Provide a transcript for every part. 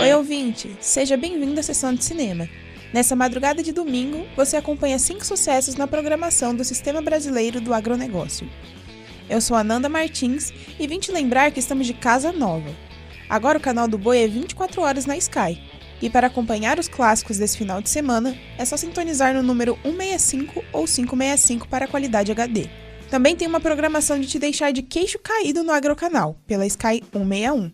Oi, ouvinte! Seja bem-vindo à sessão de cinema. Nessa madrugada de domingo, você acompanha cinco sucessos na programação do Sistema Brasileiro do Agronegócio. Eu sou Ananda Martins e vim te lembrar que estamos de casa nova. Agora o canal do Boi é 24 horas na Sky. E para acompanhar os clássicos desse final de semana, é só sintonizar no número 165 ou 565 para qualidade HD. Também tem uma programação de te deixar de queixo caído no Agrocanal, pela Sky 161.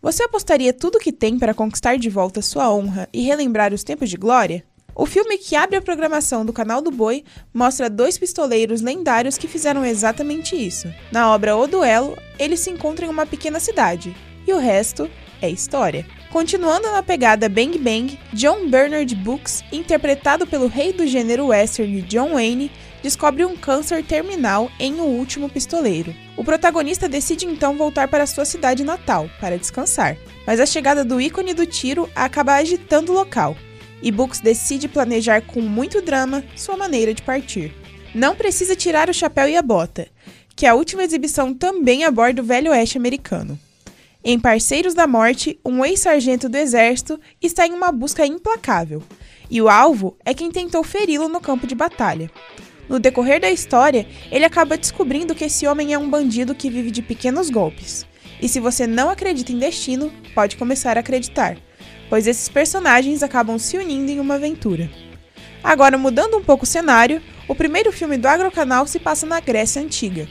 Você apostaria tudo que tem para conquistar de volta sua honra e relembrar os tempos de glória? O filme que abre a programação do canal do Boi mostra dois pistoleiros lendários que fizeram exatamente isso. Na obra O Duelo, eles se encontram em uma pequena cidade, e o resto é história. Continuando na pegada Bang Bang, John Bernard Books, interpretado pelo rei do gênero western John Wayne, descobre um câncer terminal em O Último Pistoleiro. O protagonista decide então voltar para sua cidade natal para descansar, mas a chegada do ícone do tiro acaba agitando o local e Books decide planejar com muito drama sua maneira de partir. Não precisa tirar o chapéu e a bota, que a última exibição também aborda o velho oeste americano. Em Parceiros da Morte, um ex-sargento do exército está em uma busca implacável, e o alvo é quem tentou feri-lo no campo de batalha. No decorrer da história, ele acaba descobrindo que esse homem é um bandido que vive de pequenos golpes. E se você não acredita em destino, pode começar a acreditar pois esses personagens acabam se unindo em uma aventura. Agora, mudando um pouco o cenário, o primeiro filme do Agrocanal se passa na Grécia Antiga,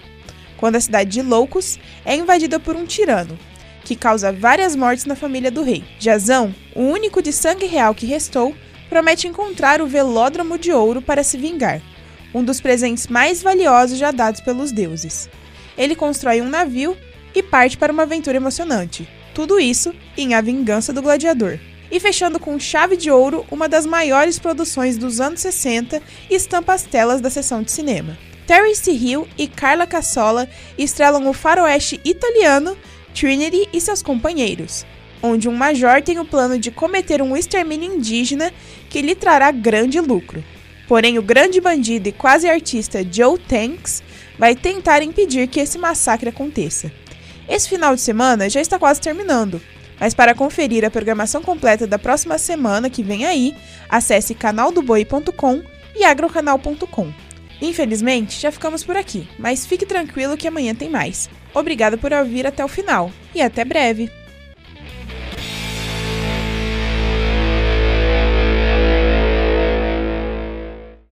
quando a cidade de Loucos é invadida por um tirano, que causa várias mortes na família do rei. Jazão, o único de sangue real que restou, promete encontrar o velódromo de ouro para se vingar, um dos presentes mais valiosos já dados pelos deuses. Ele constrói um navio e parte para uma aventura emocionante, tudo isso em A Vingança do Gladiador. E fechando com chave de ouro, uma das maiores produções dos anos 60 e estampa as telas da sessão de cinema. Terence Hill e Carla Cassola estrelam o faroeste italiano Trinity e seus companheiros, onde um major tem o plano de cometer um extermínio indígena que lhe trará grande lucro. Porém, o grande bandido e quase artista Joe Tanks vai tentar impedir que esse massacre aconteça. Esse final de semana já está quase terminando, mas para conferir a programação completa da próxima semana que vem aí, acesse canaldoboi.com e agrocanal.com. Infelizmente, já ficamos por aqui, mas fique tranquilo que amanhã tem mais. Obrigada por ouvir até o final e até breve!